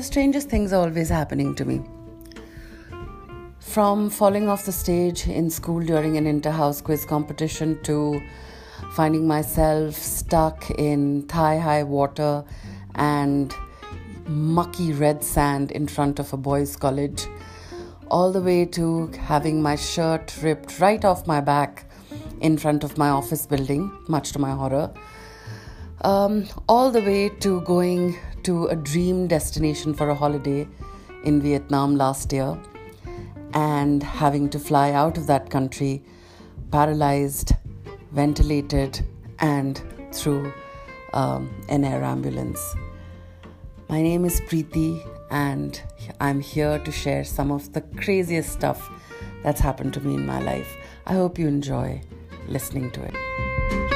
the strangest things are always happening to me. From falling off the stage in school during an inter house quiz competition to finding myself stuck in thigh high water and mucky red sand in front of a boys' college, all the way to having my shirt ripped right off my back in front of my office building, much to my horror, um, all the way to going to a dream destination for a holiday in Vietnam last year and having to fly out of that country paralyzed, ventilated, and through um, an air ambulance. My name is Preeti, and I'm here to share some of the craziest stuff that's happened to me in my life. I hope you enjoy listening to it.